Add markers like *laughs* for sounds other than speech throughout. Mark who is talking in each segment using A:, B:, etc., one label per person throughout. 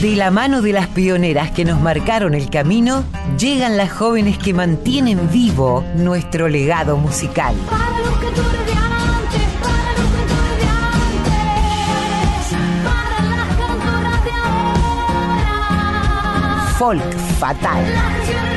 A: De la mano de las pioneras que nos marcaron el camino, llegan las jóvenes que mantienen vivo nuestro legado musical.
B: Para los cantores de antes, para los cantores de antes, para las cantoras de ahora.
A: Folk Fatal.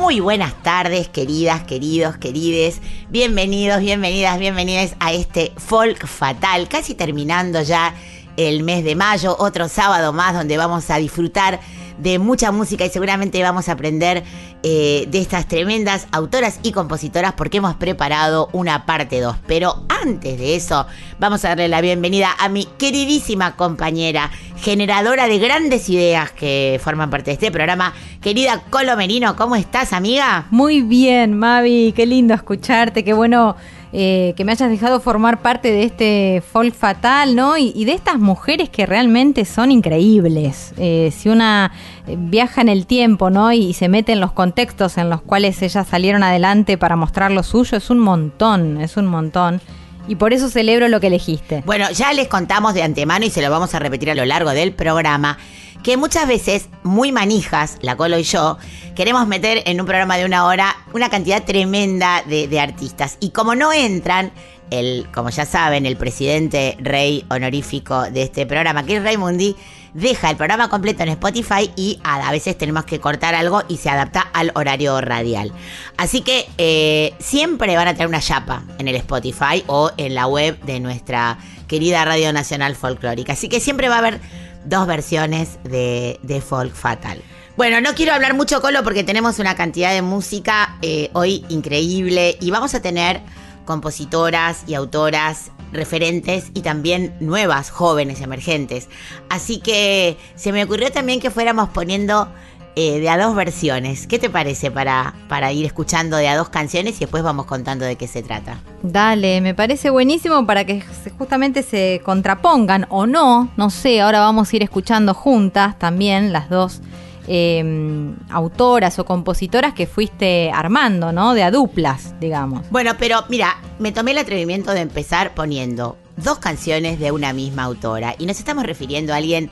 C: Muy buenas tardes, queridas, queridos, querides. Bienvenidos, bienvenidas, bienvenidas a este Folk Fatal. Casi terminando ya el mes de mayo, otro sábado más donde vamos a disfrutar de mucha música y seguramente vamos a aprender eh, de estas tremendas autoras y compositoras porque hemos preparado una parte 2. Pero antes de eso, vamos a darle la bienvenida a mi queridísima compañera, generadora de grandes ideas que forman parte de este programa, querida Colo Merino. ¿Cómo estás, amiga?
D: Muy bien, Mavi, qué lindo escucharte, qué bueno eh, que me hayas dejado formar parte de este folk fatal, ¿no? Y, y de estas mujeres que realmente son increíbles. Eh, si una eh, viaja en el tiempo, ¿no? Y, se mete en los contextos en los cuales ellas salieron adelante para mostrar lo suyo, es un montón, es un montón. Y por eso celebro lo que elegiste.
C: Bueno, ya les contamos de antemano y se lo vamos a repetir a lo largo del programa, que muchas veces, muy manijas, la Colo y yo, queremos meter en un programa de una hora una cantidad tremenda de, artistas. Y como no entran, el, como ya saben, el presidente rey honorífico de este programa, que es Raimundi, deja el programa completo en Spotify y a, a veces tenemos que cortar algo y se adapta al horario radial. Así que eh, siempre van a tener una chapa en el Spotify o en la web de nuestra querida Radio Nacional Folclórica. Así que siempre va a haber dos versiones de, de Folk Fatal. Bueno, no quiero hablar mucho, Colo, porque tenemos una cantidad de música eh, hoy increíble y vamos a tener compositoras y autoras referentes y también nuevas, jóvenes, emergentes. Así que se me ocurrió también que fuéramos poniendo eh, de a dos versiones. ¿Qué te parece para, para ir escuchando de a dos canciones y después vamos contando de qué se trata?
D: Dale, me parece buenísimo para que justamente se contrapongan o no, no sé, ahora vamos a ir escuchando juntas también las dos eh, autoras o compositoras que fuiste armando, ¿no? De a duplas, digamos.
C: Bueno, pero mira, me tomé el atrevimiento de empezar poniendo dos canciones de una misma autora. Y nos estamos refiriendo a alguien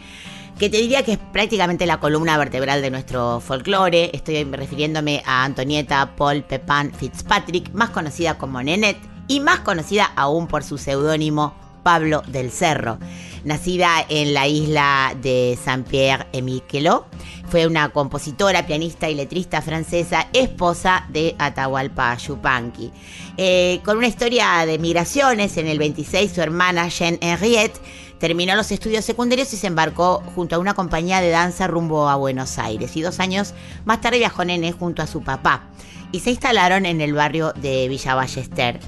C: que te diría que es prácticamente la columna vertebral de nuestro folclore. Estoy refiriéndome a Antonieta Paul Pepin Fitzpatrick, más conocida como Nenet y más conocida aún por su seudónimo Pablo del Cerro. Nacida en la isla de Saint-Pierre-et-Miquelot, fue una compositora, pianista y letrista francesa, esposa de Atahualpa Yupanqui. Eh, con una historia de migraciones, en el 26 su hermana Jeanne Henriette terminó los estudios secundarios y se embarcó junto a una compañía de danza rumbo a Buenos Aires. Y dos años más tarde viajó Nene junto a su papá y se instalaron en el barrio de Villa Ballester.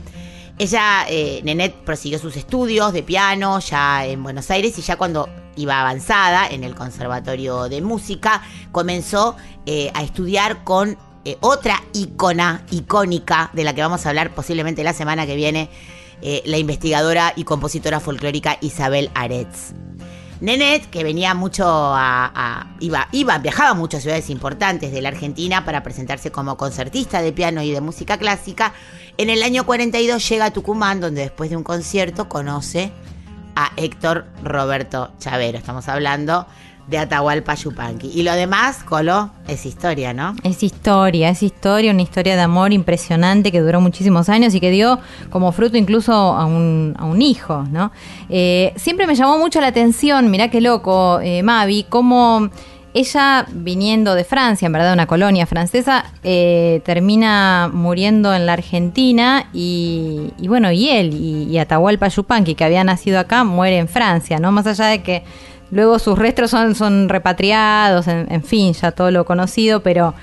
C: Ella, eh, Nenet, prosiguió sus estudios de piano ya en Buenos Aires y ya cuando iba avanzada en el Conservatorio de Música, comenzó eh, a estudiar con eh, otra ícona, icónica, de la que vamos a hablar posiblemente la semana que viene, eh, la investigadora y compositora folclórica Isabel Aretz. Nenet, que venía mucho a, iba, iba, viajaba mucho a ciudades importantes de la Argentina para presentarse como concertista de piano y de música clásica, en el año 42 llega a Tucumán, donde después de un concierto conoce a Héctor Roberto Chavero. Estamos hablando de Atahualpa Yupanqui. Y lo demás, Colo, es historia, ¿no?
D: Es historia, es historia, una historia de amor impresionante que duró muchísimos años y que dio como fruto incluso a un, a un hijo, ¿no? Eh, siempre me llamó mucho la atención, mirá qué loco, eh, Mavi, cómo ella viniendo de Francia, en verdad una colonia francesa, eh, termina muriendo en la Argentina y, y bueno, y él y, y Atahualpa Yupanqui, que había nacido acá, muere en Francia, ¿no? Más allá de que luego sus restos son, son repatriados, en, en fin, ya todo lo conocido, pero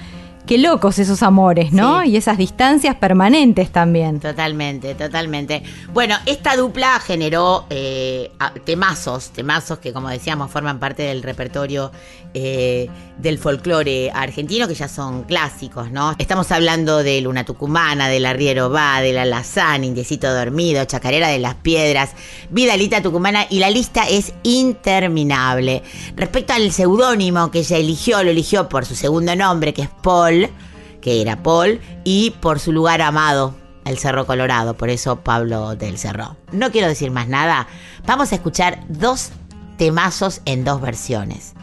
D: qué locos esos amores, ¿no?
C: Sí.
D: Y esas distancias permanentes también.
C: Totalmente, totalmente. Bueno, esta dupla generó eh, temazos, temazos que como decíamos forman parte del repertorio eh, del folclore argentino, que ya son clásicos, ¿no? Estamos hablando de Luna Tucumana, del Arriero Va, de La Lazán, Indiecito Dormido, Chacarera de las Piedras, Vidalita Tucumana, y la lista es interminable. Respecto al seudónimo que ella eligió, lo eligió por su segundo nombre, que es Paul, que era Paul, y por su lugar amado, el Cerro Colorado, por eso Pablo del Cerro. No quiero decir más nada, vamos a escuchar dos temazos en dos versiones.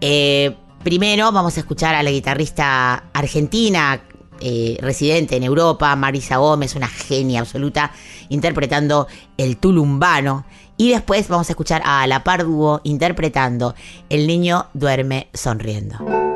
C: Eh, primero vamos a escuchar a la guitarrista argentina, eh, residente en Europa, Marisa Gómez, una genia absoluta, interpretando el tulumbano. Y después vamos a escuchar a La Par Dúo interpretando El niño duerme sonriendo.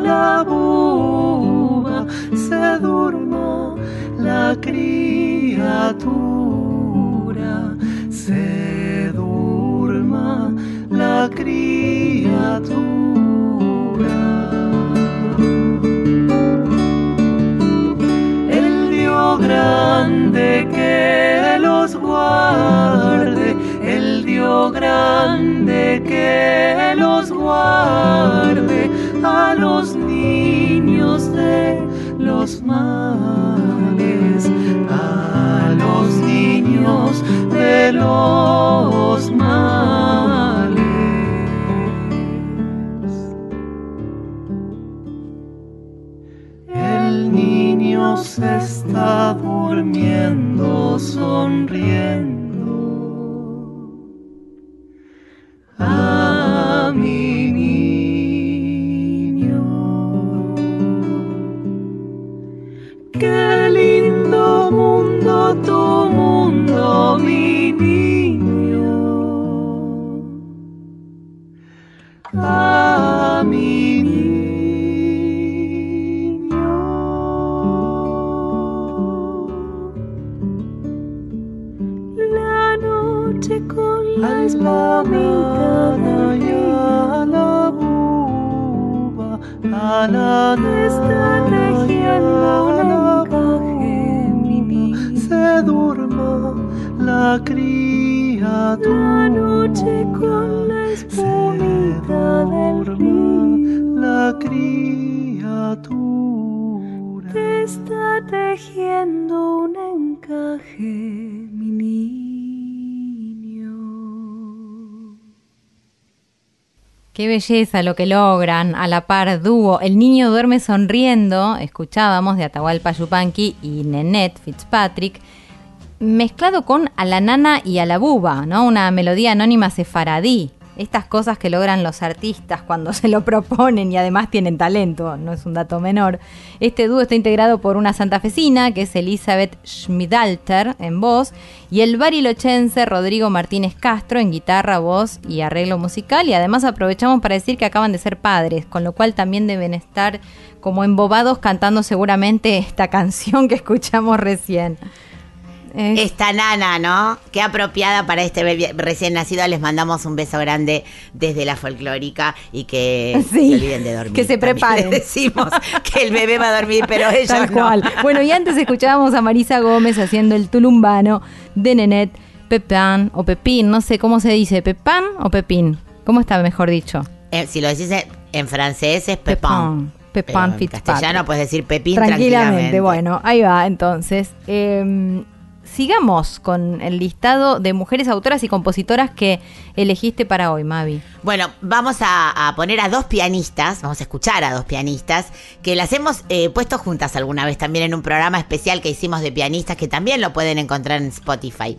E: La buba, se durma la criatura, se durma la criatura. El Dios grande que los guarde, el Dios grande que los guarde a los niños de los males, a los niños de los males. El niño se está durmiendo sonriendo Qué
D: belleza lo que logran a la par dúo. El niño duerme sonriendo, escuchábamos de Atahualpa Yupanqui y Nenet Fitzpatrick, mezclado con A la nana y a la buba, ¿no? Una melodía anónima sefaradí. Estas cosas que logran los artistas cuando *laughs* se lo proponen y además tienen talento, no es un dato menor. Este dúo está integrado por una santafesina, que es Elizabeth Schmidalter en voz, y el barilochense Rodrigo Martínez Castro en guitarra, voz y arreglo musical. Y además aprovechamos para decir que acaban de ser padres, con lo cual también deben estar como embobados cantando seguramente esta *laughs* canción que escuchamos recién. Es-
C: Esta nana, ¿no? Qué apropiada para este bebé recién nacido. Les mandamos un beso grande desde la folclórica y que *laughs*
D: Sí,
C: se olviden de dormir.
D: que se preparen.
C: les *laughs* decimos que el bebé va a dormir, pero ellos
D: Tal
C: no.
D: cual. Bueno, y antes escuchábamos a Marisa Gómez haciendo el tulumbano de Nenet Pepán o Pepín, no sé cómo se dice, Pepán o Pepín. ¿Cómo está mejor dicho?
C: Eh, si lo decís en- francés es Pepán.
D: Pepán. Pepán
C: en castellano puedes decir Pepín
D: tranquilamente.
C: tranquilamente.
D: Bueno, ahí va entonces. Eh, sigamos con el listado de mujeres autoras y compositoras que elegiste para hoy, Mavi.
C: Bueno, vamos a, poner a dos pianistas, vamos a escuchar a dos pianistas, que las hemos eh, puesto juntas alguna vez también en un programa especial que hicimos de pianistas, que también lo pueden encontrar en Spotify.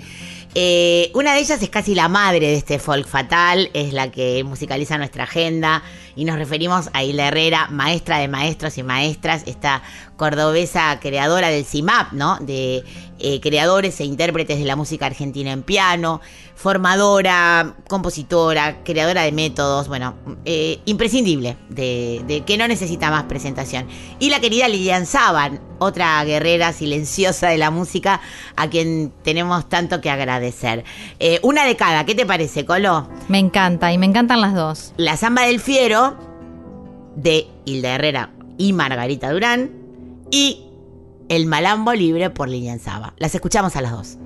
C: Eh, una de ellas es casi la madre de este folk fatal, es la que musicaliza nuestra agenda y nos referimos a Hilda Herrera, maestra de maestros y maestras, esta cordobesa creadora del CIMAP, ¿no? De eh, creadores e intérpretes de la música argentina en piano, formadora, compositora, creadora de métodos, bueno, eh, imprescindible, de, de que no necesita más presentación. Y la querida Lilian Saban, otra guerrera silenciosa de la música, a quien tenemos tanto que agradecer. Eh, una de cada, ¿qué te parece, Colo?
D: Me encanta y me encantan las dos.
C: La Zamba del Fiero, de Hilda Herrera y Margarita Durán, y El Malambo Libre por Lilian Saba. Las escuchamos a las dos.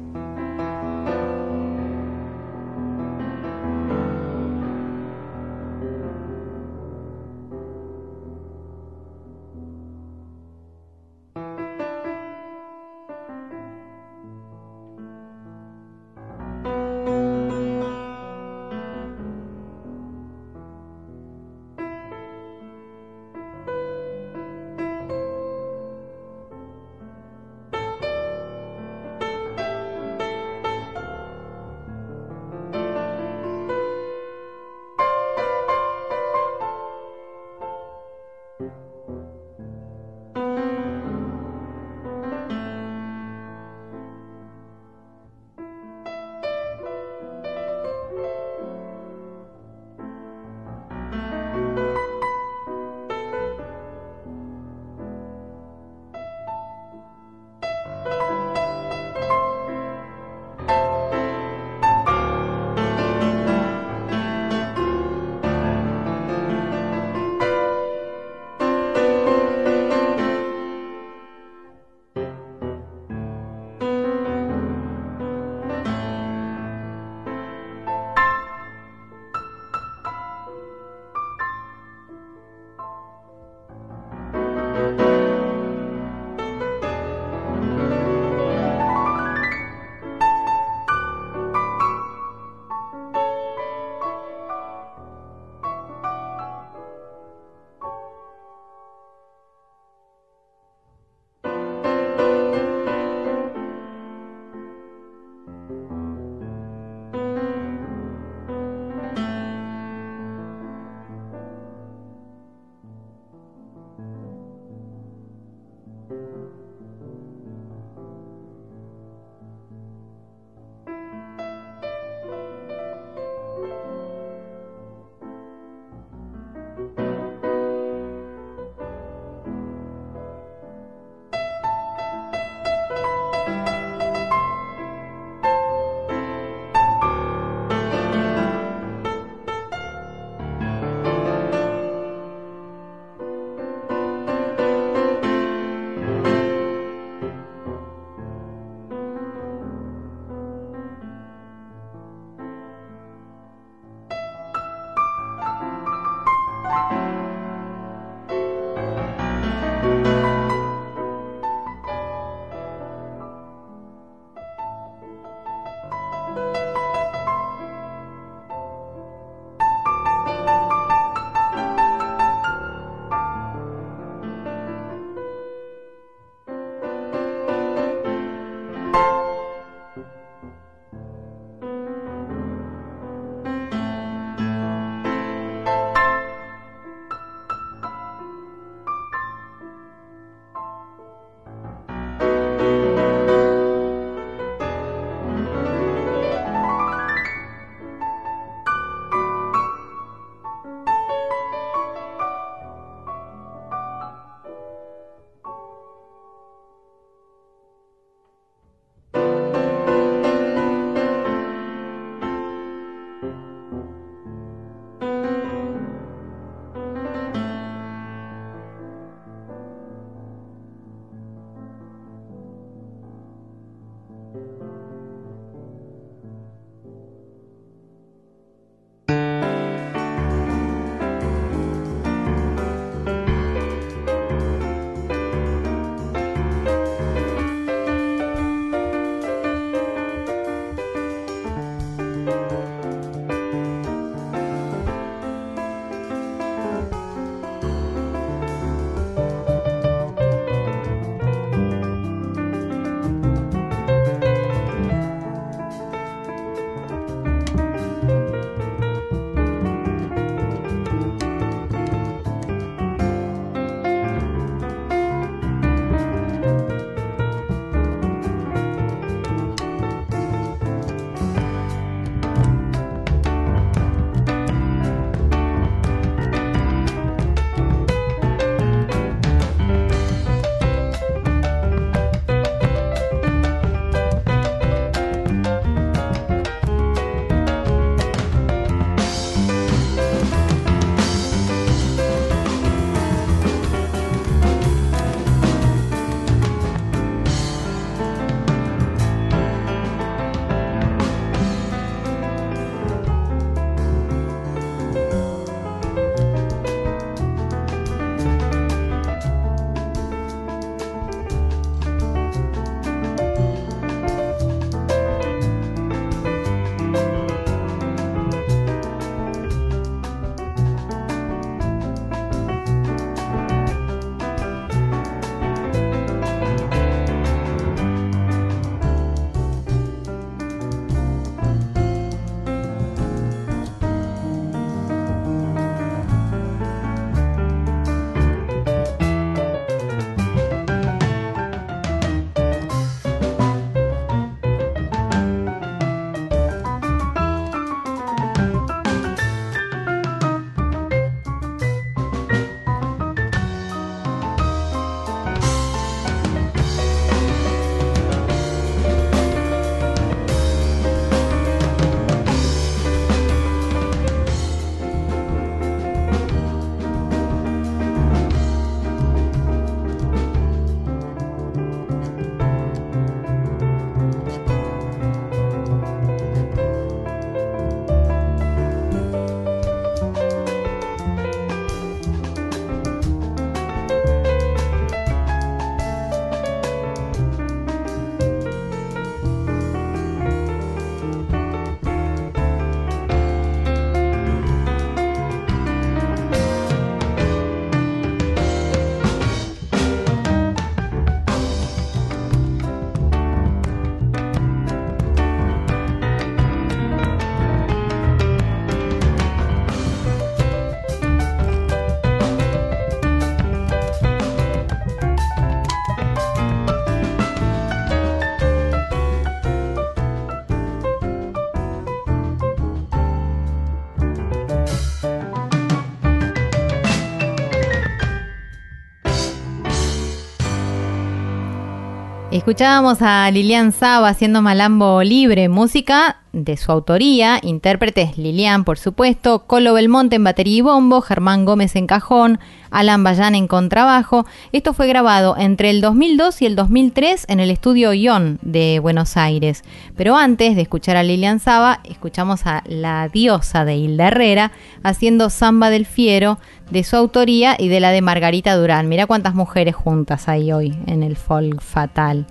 D: Escuchábamos a Lilian Saba haciendo Malambo Libre, música de su autoría, intérpretes Lilian, por supuesto, Colo Belmonte en batería y bombo, Germán Gómez en cajón, Alan Bayán en contrabajo. Esto fue grabado entre el 2002 y el 2003 en el estudio Ion de Buenos Aires. Pero antes de escuchar a Lilian Saba, escuchamos a la diosa de Hilda Herrera haciendo Samba del Fiero de su autoría y de la de Margarita Durán. Mira cuántas mujeres juntas hay hoy en el folk fatal.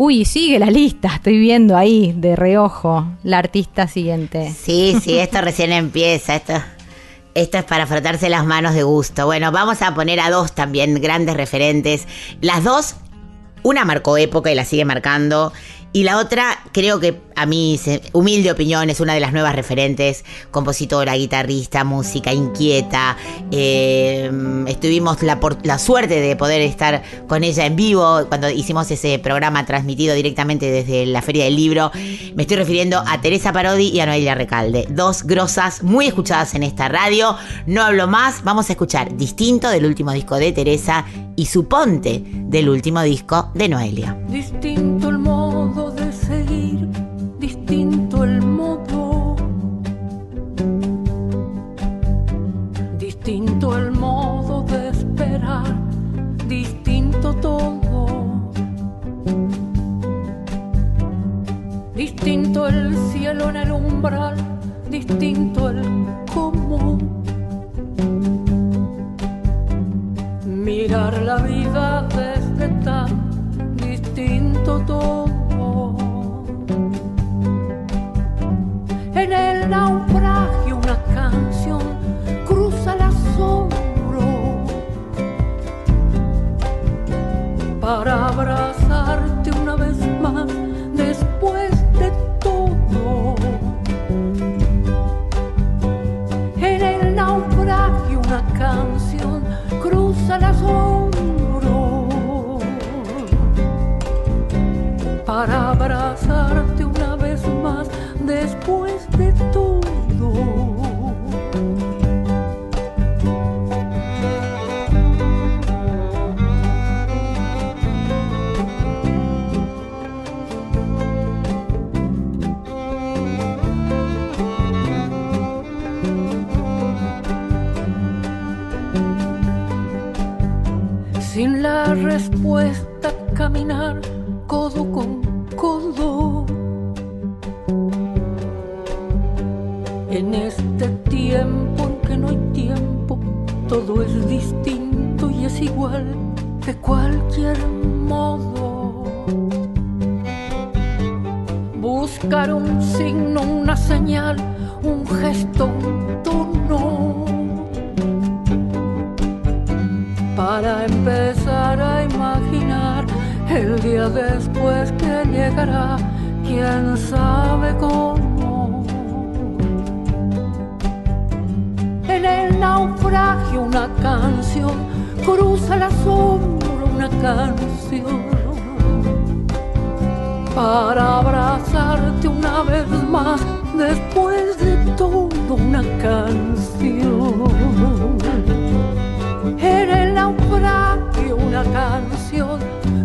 D: Uy, sigue la lista, estoy viendo ahí de reojo la artista siguiente.
C: Sí, sí, esto recién empieza. Esto, esto es para frotarse las manos de gusto. Bueno, vamos a poner a dos también grandes referentes. Las dos, una marcó época y la sigue marcando. Y la otra, creo que a se- humilde opinión, es una de las nuevas referentes, compositora, guitarrista, música inquieta. Eh, estuvimos la, la suerte de poder estar con ella en vivo cuando hicimos ese programa transmitido directamente desde la Feria del Libro. Me estoy refiriendo a Teresa Parodi y a Noelia Recalde, dos grosas muy escuchadas en esta radio. No hablo más, vamos a escuchar Distinto del último disco de Teresa y Suponte del último disco de Noelia.
F: Distinto el modo Distinto el cielo en el umbral, distinto el cómo. Mirar la vida desde tan distinto todo. En el naufragio una canción cruza el asombro para para abrazarte una vez más después de todo. Sin la respuesta caminar codo con igual de cualquier modo. Buscar un signo, una señal, un gesto, un tono para empezar a imaginar el día después que llegará, quién sabe cómo. En el naufragio una canción cruza el asombro, una canción para abrazarte una vez más después de todo una canción. En el naufragio una canción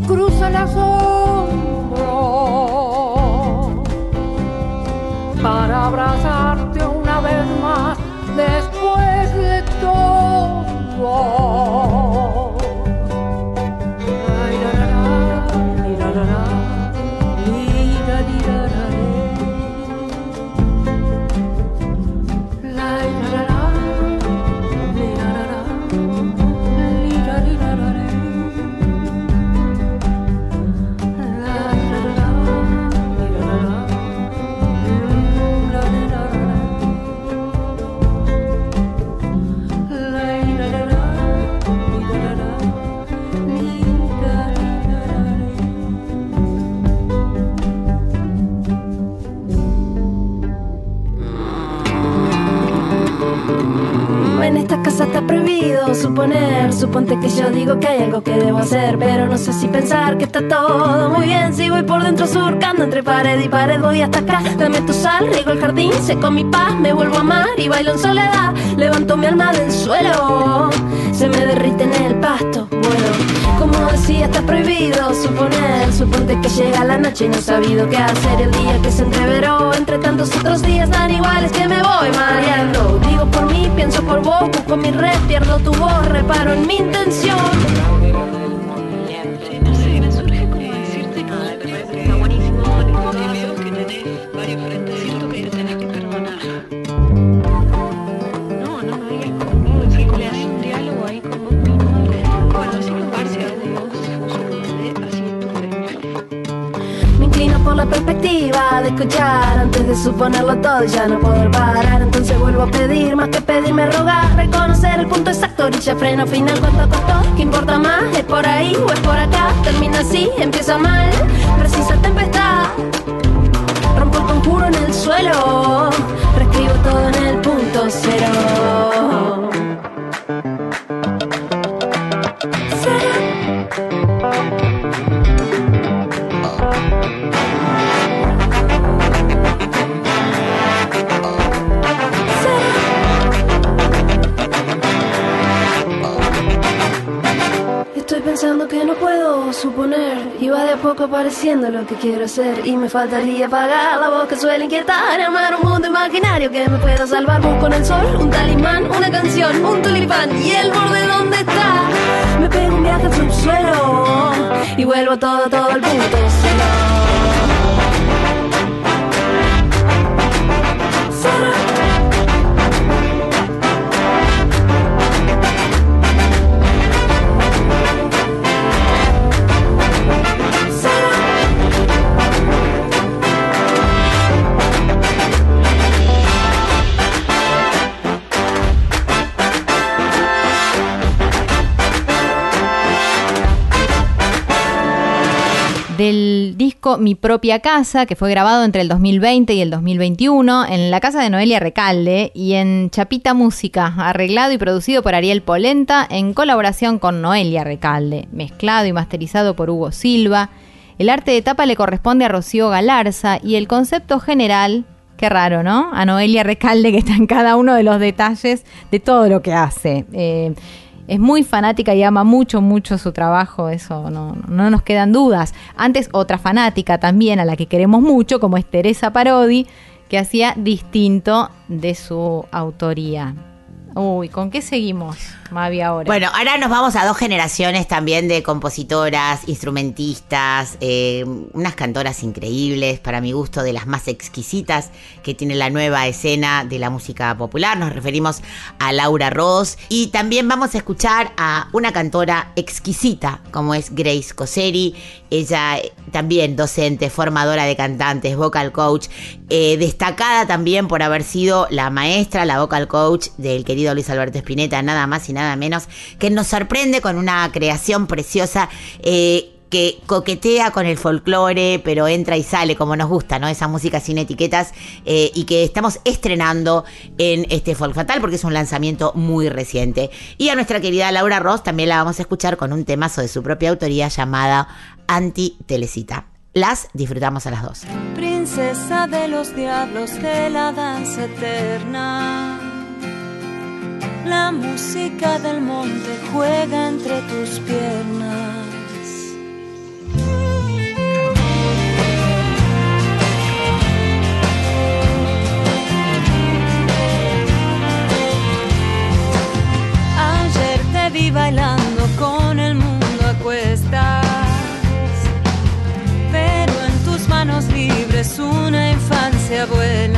F: cruza el asombro para abrazarte
G: suponer. Suponte que yo digo que hay algo que debo hacer. Pero no sé si pensar que está todo muy bien. Si voy por dentro surcando entre pared y pared, voy hasta acá. Dame tu sal, riego el jardín, seco mi paz, me vuelvo a amar y bailo en soledad. Levanto mi alma del suelo, se me derrite en el pasto. Bueno, Como decía, está prohibido suponer. Suponte que llega la noche y no he sabido qué hacer. El día que se entreveró entre tantos otros días tan iguales que me voy mareando. Digo por mí, pienso por vos, busco mi red, pierdo tu voz, reparo en mi intención. Perspectiva de escuchar antes de suponerlo todo y ya no poder parar. Entonces vuelvo a pedir, más que pedirme rogar, reconocer el punto exacto, orilla, freno, final, cuánto costó. ¿Qué importa más? ¿Es por ahí o es por acá? Termina así, empieza mal, precisa tempestad. Rompo el conjuro en el suelo, reescribo todo en el punto cero. Pensando que no puedo suponer. Y va de a poco apareciendo lo que quiero ser Y me faltaría apagar la voz que suele inquietar. Amar un mundo imaginario que me pueda salvar. Busco en el sol un talismán, una canción, un tulipán. Y el borde donde está Me pego un viaje al subsuelo. Y vuelvo todo, todo al punto Cero.
D: Del disco Mi propia casa, que fue grabado entre el 2020 y el 2021 en la casa de Noelia Recalde y en Chapita Música, arreglado y producido por Ariel Polenta en colaboración con Noelia Recalde, mezclado y masterizado por Hugo Silva. El arte de tapa le corresponde a Rocío Galarza y el concepto general, qué raro, ¿no? A Noelia Recalde que está en cada uno de los detalles de todo lo que hace. Eh, es muy fanática y ama mucho, mucho su trabajo, eso no, no nos quedan dudas. Antes otra fanática también a la que queremos mucho, como es Teresa Parodi, que hacía distinto de su autoría. Uy, ¿con qué seguimos, Mavi, ahora?
C: Bueno, ahora nos vamos a dos generaciones también de compositoras, instrumentistas, eh, unas cantoras increíbles, para mi gusto, de las más exquisitas que tiene la nueva escena de la música popular. Nos referimos a Laura Ross y también vamos a escuchar a una cantora exquisita como es Grace Coseri. Ella eh, también docente, formadora de cantantes, vocal coach, eh, destacada también por haber sido la maestra, la vocal coach del querido Luis Alberto Spinetta, nada más y nada menos, que nos sorprende con una creación preciosa. eh, que coquetea con el folclore, pero entra y sale como nos gusta, ¿no? Esa música sin etiquetas eh, y que estamos estrenando en este Folk Fatal porque es un lanzamiento muy reciente. Y a nuestra querida Laura Ross también la vamos a escuchar con un temazo de su propia autoría llamada Anti Telecita. Las disfrutamos a las dos.
H: princesa de los diablos de la danza eterna. La música del monte juega entre tus piernas. Ayer te vi bailando con el mundo a cuestas pero en tus manos libres una infancia vuela.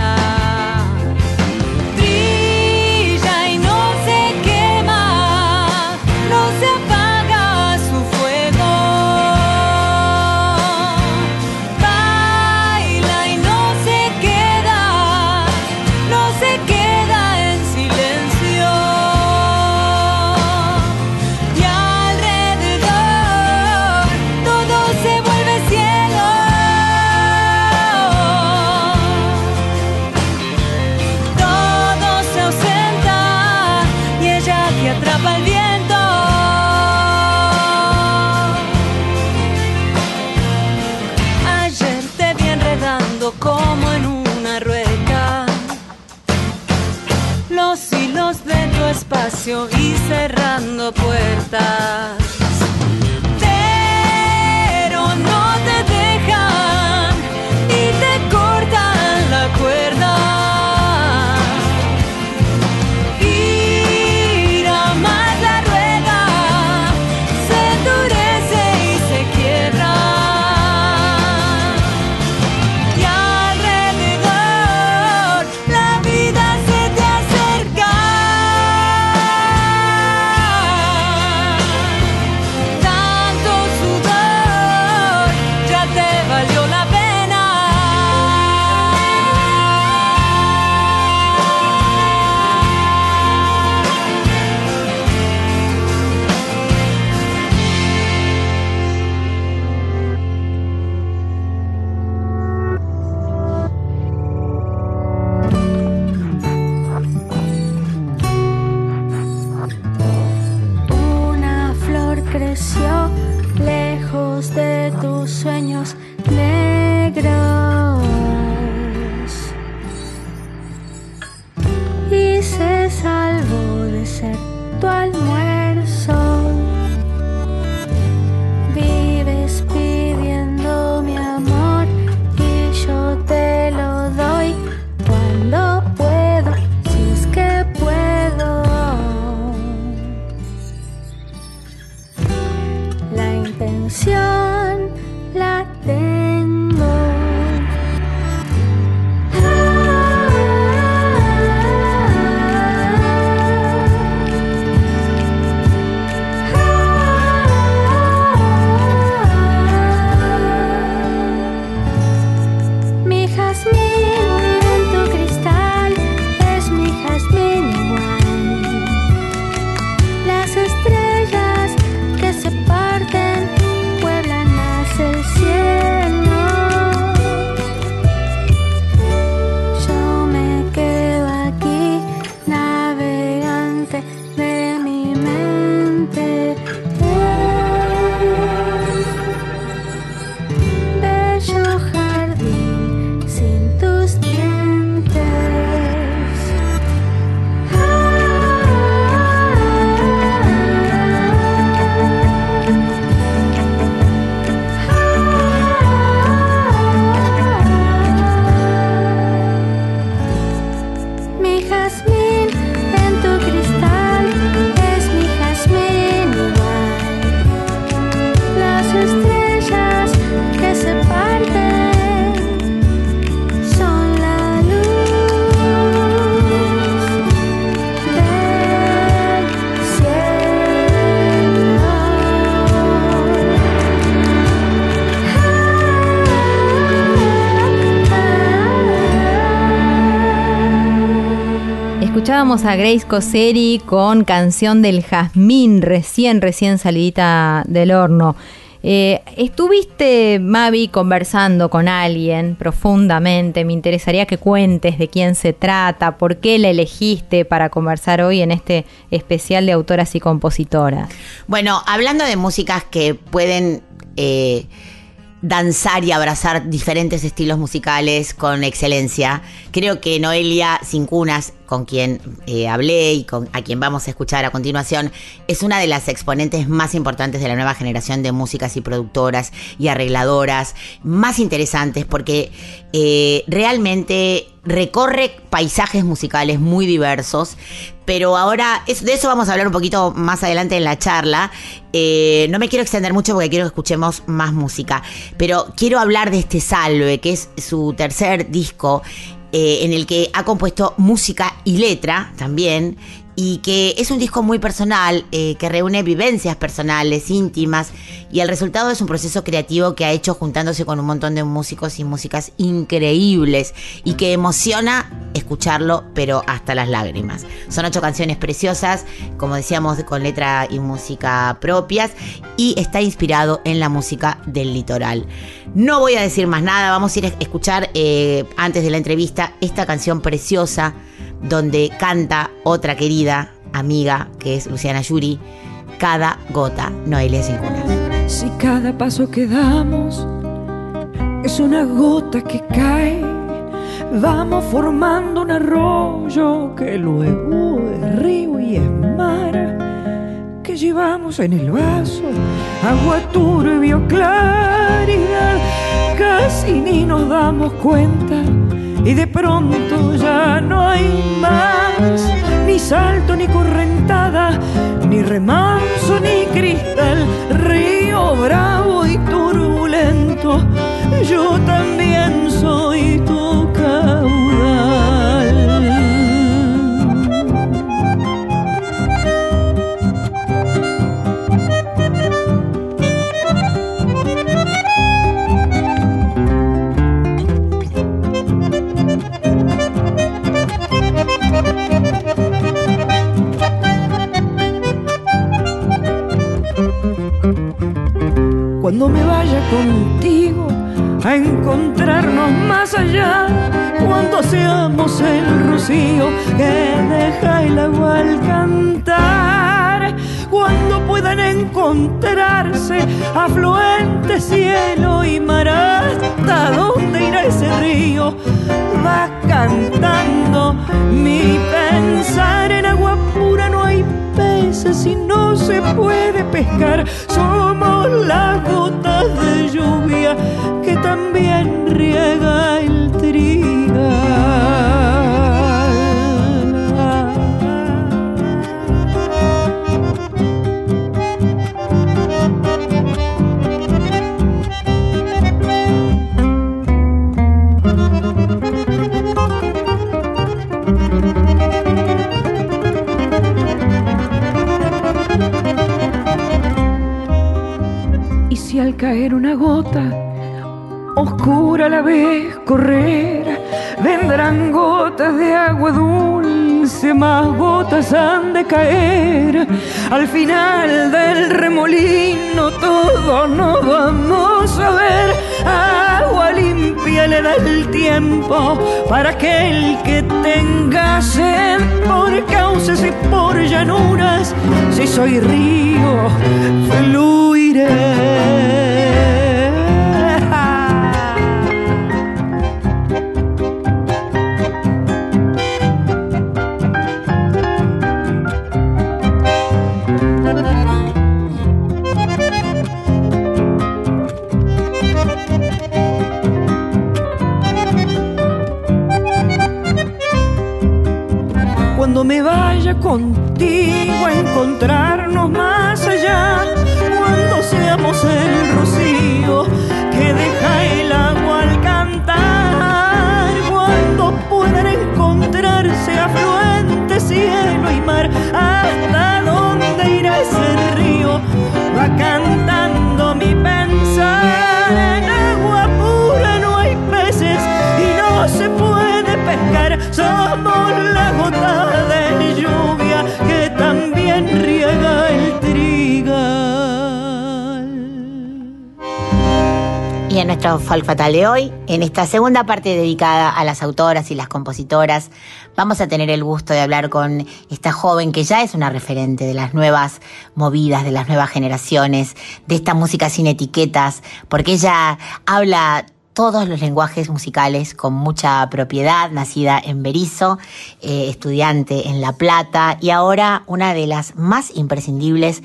D: Escuchábamos a Grace Coseri con Canción del Jazmín, recién, recién salidita del horno. Eh, ¿Estuviste, Mavi, conversando con alguien profundamente? Me interesaría que cuentes de quién se trata, por qué la elegiste para conversar hoy en este especial de autoras y compositoras.
C: Bueno, hablando de músicas que pueden eh, danzar y abrazar diferentes estilos musicales con excelencia, creo que Noelia Cincunas, con quien eh, hablé y con, a quien vamos a escuchar a continuación, es una de las exponentes más importantes de la nueva generación de músicas y productoras y arregladoras, más interesantes porque eh, realmente recorre paisajes musicales muy diversos, pero ahora es- de eso vamos a hablar un poquito más adelante en la charla. Eh, no me quiero extender mucho porque quiero que escuchemos más música, pero quiero hablar de este Salve, que es su tercer disco eh, en el que ha compuesto música y letra también. Y que es un disco muy personal, eh, que reúne vivencias personales, íntimas, y el resultado es un proceso creativo que ha hecho juntándose con un montón de músicos y músicas increíbles y que emociona escucharlo, pero hasta las lágrimas. Son ocho canciones preciosas, como decíamos, con letra y música propias, y está inspirado en la música del litoral. No voy a decir más nada, vamos a ir a escuchar eh, antes de la entrevista esta canción preciosa donde canta otra querida amiga que es Luciana Yuri, Cada Gota, Noelia Cincunas.
E: Si cada paso que damos es una gota que cae, vamos formando un arroyo que luego es río y es mar, que llevamos en el vaso agua turbia o claridad, casi ni nos damos cuenta y de pronto ya no hay más ni salto ni correntada, ni remanso ni cristal, río bravo y turbulento, yo también Cuando me vaya contigo a encontrarnos más allá, cuando seamos el rocío que deja el agua al cantar, cuando puedan encontrarse afluente cielo y mar, hasta dónde irá ese río, va cantando mi pensar en agua pura no hay peces y no se puede pescar. Las gotas de lluvia Caer una gota oscura la vez correr, vendrán gotas de agua dulce, más gotas han de caer. Al final del remolino todos nos vamos a ver. Agua limpia le da el tiempo para aquel que tenga sed por cauces y por llanuras. Si soy río, fluiré. Contigo encontrarnos
C: Nuestro Folk de hoy, en esta segunda parte dedicada a las autoras y las compositoras, vamos a tener el gusto de hablar con esta joven que ya es una referente de las nuevas movidas, de las nuevas generaciones, de esta música sin etiquetas, porque ella habla todos los lenguajes musicales con mucha propiedad, nacida en Berizo, eh, estudiante en La Plata y ahora una de las más imprescindibles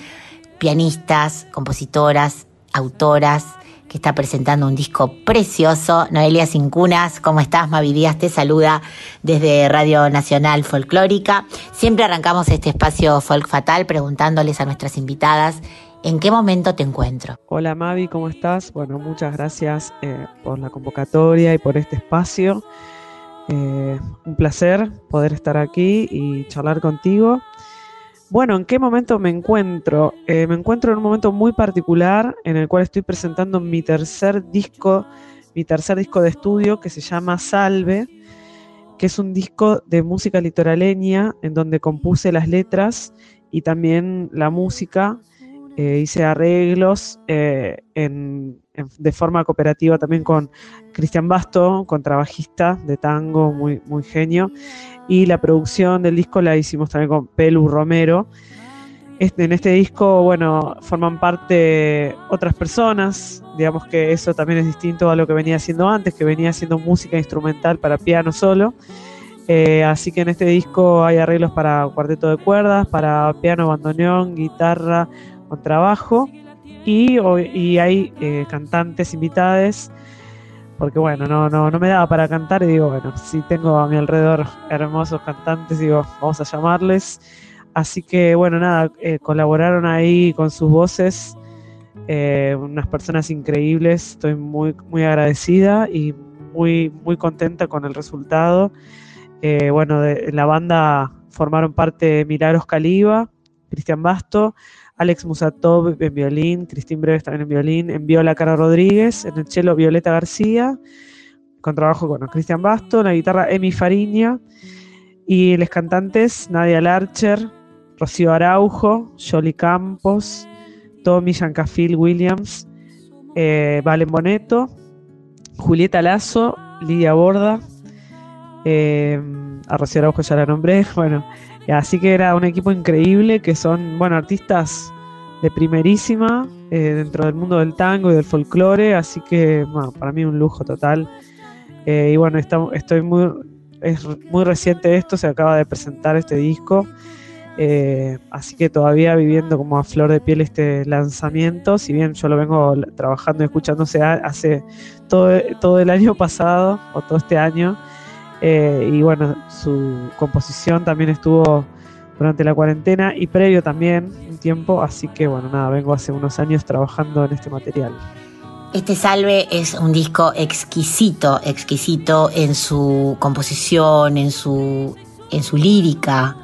C: pianistas, compositoras, autoras, que está presentando un disco precioso. Noelia Cincunas, ¿cómo estás? Mavi Díaz te saluda desde Radio Nacional Folclórica. Siempre arrancamos este espacio Folk Fatal preguntándoles a nuestras invitadas en qué momento te encuentro.
I: Hola Mavi, ¿cómo estás? Bueno, muchas gracias eh, por la convocatoria y por este espacio. Eh, un placer poder estar aquí y charlar contigo. Bueno, ¿en qué momento me encuentro? Eh, me encuentro en un momento muy particular en el cual estoy presentando mi tercer disco, mi tercer disco de estudio que se llama Salve, que es un disco de música litoraleña en donde compuse las letras y también la música. Eh, hice arreglos eh, de forma cooperativa también con Cristian Basto, contrabajista de tango, muy, muy genio. Y la producción del disco la hicimos también con Pelu Romero. Este, en este disco, bueno, forman parte otras personas, digamos que eso también es distinto a lo que venía haciendo antes, que venía haciendo música instrumental para piano solo. Eh, así que en este disco hay arreglos para cuarteto de cuerdas, para piano, bandoneón, guitarra, contrabajo y, y hay eh, cantantes invitadas porque bueno, no, no, no me daba para cantar y digo, bueno, si tengo a mi alrededor hermosos cantantes, digo, vamos a llamarles. Así que bueno, nada, eh, colaboraron ahí con sus voces eh, unas personas increíbles, estoy muy, muy agradecida y muy, muy contenta con el resultado. Eh, bueno, de, en la banda formaron parte Milagros Caliba, Cristian Basto, Alex Musatov en violín, Cristín Breves también en violín, en viola Cara Rodríguez, en el cello Violeta García, con trabajo con Cristian Basto, en la guitarra Emi Fariña, y los cantantes Nadia Larcher, Rocío Araujo, Jolly Campos, Tommy Yancafil Williams, eh, Valen Boneto, Julieta Lazo, Lidia Borda, eh, a Rocío Araujo ya la nombré, *laughs* bueno, así que era un equipo increíble que son, bueno, artistas de primerísima eh, dentro del mundo del tango y del folclore, así que para mí un lujo total. Eh, y bueno, estoy muy, es muy reciente esto, se acaba de presentar este disco, eh, así que todavía viviendo como a flor de piel este lanzamiento, si bien yo lo vengo trabajando y escuchándose hace todo, todo el año *laughs* pasado o todo este año, eh, y bueno, su composición también estuvo durante la cuarentena y previo también un tiempo, así que bueno, nada, vengo hace unos años trabajando en este material.
C: Este salve es un disco exquisito, exquisito en su composición, en su, en su lírica,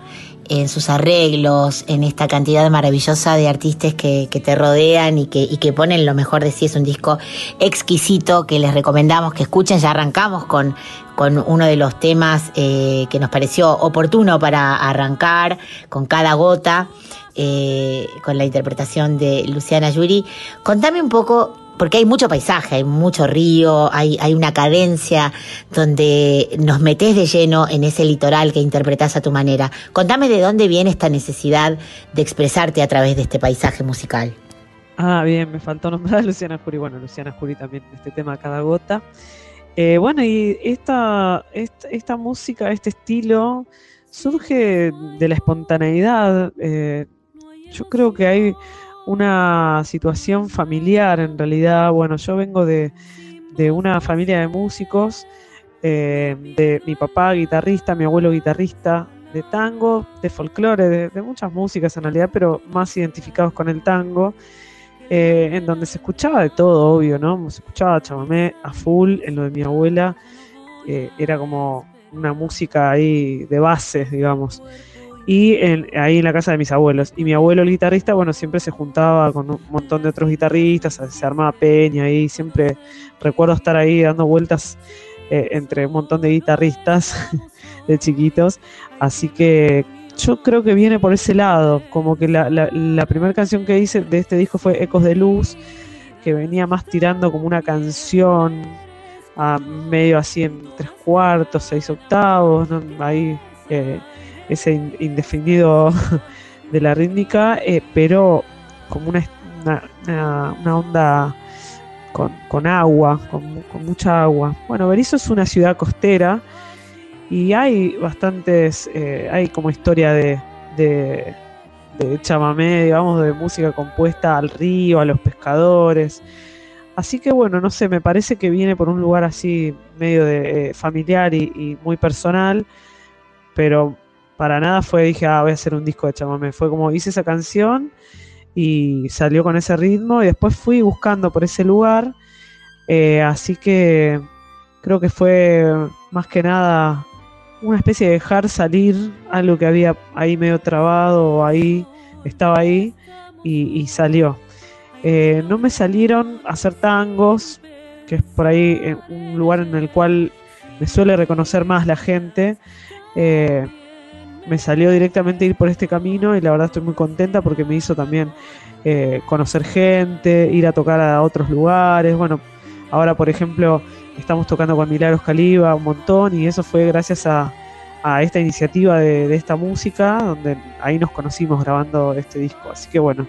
C: en sus arreglos, en esta cantidad maravillosa de artistas que, te rodean y que, y que ponen lo mejor de sí. Es un disco exquisito que les recomendamos que escuchen. Ya arrancamos con, con uno de los temas eh, que nos pareció oportuno para arrancar, con cada gota, eh, con la interpretación de Luciana Yuri. Contame un poco porque hay mucho paisaje, hay mucho río, hay, una cadencia donde nos metes de lleno en ese litoral que interpretás a tu manera. Contame de dónde viene esta necesidad de expresarte a través de este paisaje musical.
I: Ah, bien, me faltó nombrar a Luciana Jury. Bueno, Luciana Jury también este tema Cada Gota. Eh, bueno, y esta, esta, esta música, este estilo, surge de la espontaneidad. eh, yo creo que hay una situación familiar en realidad. Bueno, yo vengo de, de una familia de músicos, eh, de mi papá guitarrista, mi abuelo guitarrista, de tango, de folclore, de, de muchas músicas en realidad, pero más identificados con el tango eh, en donde se escuchaba de todo, obvio, ¿no? Se escuchaba chamamé a full, en lo de mi abuela eh, era como una música ahí de bases, digamos. Y en- ahí en la casa de mis abuelos. Y mi abuelo, el guitarrista, bueno, siempre se juntaba con un montón de otros guitarristas, se armaba peña ahí, siempre recuerdo estar ahí dando vueltas eh, entre un montón de guitarristas *laughs* de chiquitos. Así que yo creo que viene por ese lado, como que la, la, primera canción que hice de este disco fue Ecos de Luz, que venía más tirando como una canción a medio así en tres cuartos, seis octavos, ahí eh, ese in- indefinido *laughs* de la rítmica, eh, pero como una, una, una- una onda con, con agua, con, con mucha agua. Bueno, Berizo es una ciudad costera y hay bastantes, eh, hay como historia de, de, de chamamé, digamos, de música compuesta al río, a los pescadores. Así que bueno, no sé, me parece que viene por un lugar así medio de eh, familiar y, muy personal, pero para nada fue, dije, ah, voy a hacer un disco de chamamé. Fue como hice esa canción y salió con ese ritmo y después fui buscando por ese lugar. eh, así que creo que fue más que nada una especie de dejar salir algo que había ahí medio trabado ahí estaba ahí y, salió. Eh, no me salieron hacer tangos, que es por ahí eh, un lugar en el cual me suele reconocer más la gente. Eh, me salió directamente ir por este camino y la verdad estoy muy contenta porque me hizo también eh, conocer gente, ir a tocar a otros lugares. Bueno, ahora por ejemplo estamos tocando con Milagros Caliba un montón y eso fue gracias a, a esta iniciativa de, esta música, donde ahí nos conocimos grabando este disco. Así que bueno,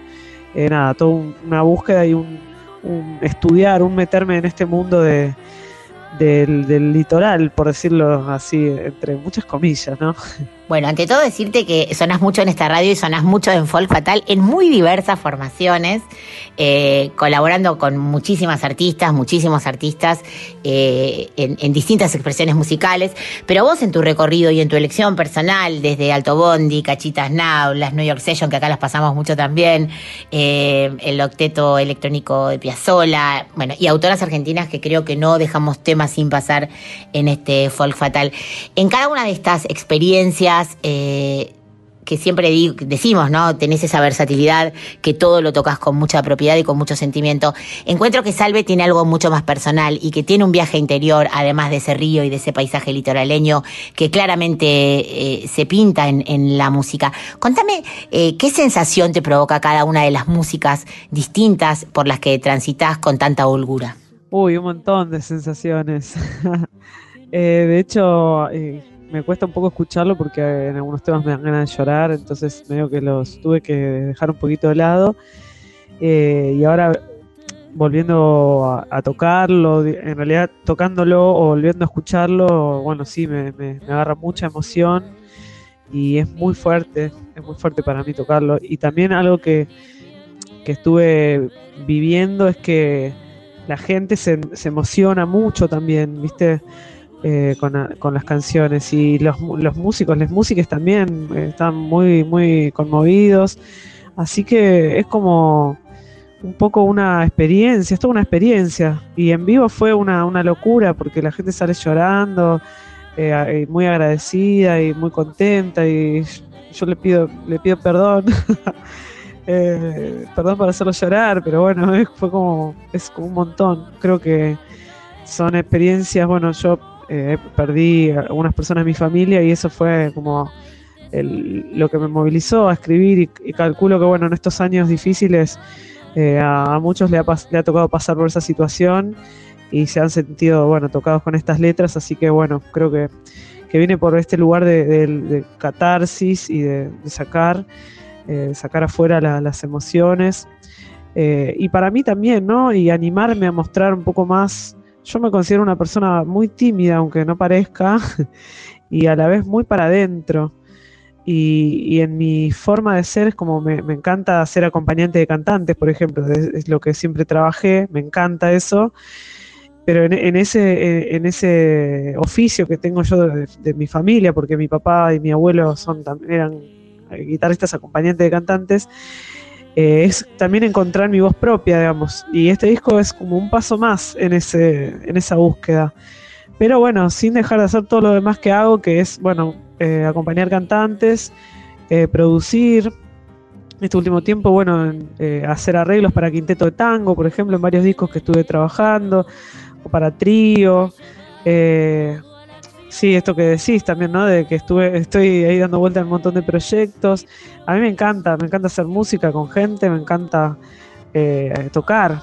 I: eh, nada, toda un- una búsqueda y un, un estudiar, un meterme en este mundo de, del litoral, por decirlo así, entre muchas comillas, ¿no? *laughs*
C: Bueno, ante todo decirte que sonás mucho en esta radio y sonás mucho en Folk Fatal en muy diversas formaciones, eh, colaborando con muchísimas artistas, muchísimos artistas eh, en, distintas expresiones musicales, pero vos en tu recorrido y en tu elección personal, desde Alto Bondi, Cachitas Now, New York Session, que acá las pasamos mucho también, eh, el octeto electrónico de Piazzolla, bueno, y autoras argentinas que creo que no dejamos temas sin pasar en este Folk Fatal. En cada una de estas experiencias, eh, que siempre decimos, ¿no? Tenés esa versatilidad, que todo lo tocas con mucha propiedad y con mucho sentimiento. Encuentro que Salve tiene algo mucho más personal y que tiene un viaje interior, además de ese río y de ese paisaje litoraleño, que claramente eh, se pinta en, la música. Contame, eh, ¿qué sensación te provoca cada una de las músicas distintas por las que transitas con tanta holgura?
I: Uy, un montón de sensaciones. *laughs* De hecho, me cuesta un poco escucharlo porque en algunos temas me dan ganas de llorar, entonces medio que los tuve que dejar un poquito de lado. Eh, y ahora volviendo a, tocarlo, en realidad tocándolo o volviendo a escucharlo, bueno, sí, me, me- me agarra mucha emoción y es muy fuerte, es muy fuerte para mí tocarlo. Y también algo que, que estuve viviendo es que la gente se, se emociona mucho también, ¿viste? Eh, con, a- con las canciones y los, los músicos, las músicas también eh, están muy, muy conmovidos. Así que es como un poco una experiencia, es toda una experiencia. Y en vivo fue una, una locura porque la gente sale llorando, eh, muy agradecida y muy contenta. Y yo le pido, le pido perdón. *laughs* Eh, perdón por hacerlo llorar, pero bueno, *laughs* fue como, es como un montón. Creo que son experiencias, bueno, yo eh, perdí a algunas personas de mi familia y eso fue como el- lo que me movilizó a escribir y, calculo que bueno, en estos años difíciles eh, a, muchos le ha, le ha tocado pasar por esa situación y se han sentido, bueno, tocados con estas letras, así que bueno, creo que, que viene por este lugar de, catarsis y de, sacar, eh, sacar afuera la- las emociones. Y para mí también, ¿no? Y animarme a mostrar un poco más. Yo me considero una persona muy tímida, aunque no parezca, *laughs* y a la vez muy para adentro. Y, en mi forma de ser es como me, encanta ser acompañante de cantantes, por ejemplo, es, lo que siempre trabajé, me encanta eso. Pero en, ese, en ese oficio que tengo yo de, de mi familia, porque mi papá y mi abuelo son, eran guitarristas acompañantes de cantantes, eh, es también encontrar mi voz propia, digamos. Y este disco es como un paso más en, ese, en esa búsqueda. Pero bueno, sin dejar de hacer todo lo demás que hago, que es, bueno, eh, acompañar cantantes, eh, producir. Este último tiempo, bueno, en, eh, hacer arreglos para quinteto de tango, por ejemplo, en varios discos que estuve trabajando, o para trío. Eh, sí, esto que decís también, ¿no? De que estuve, estoy ahí dando vuelta en un montón de proyectos. A mí me encanta, me encanta hacer música con gente, me encanta eh, tocar.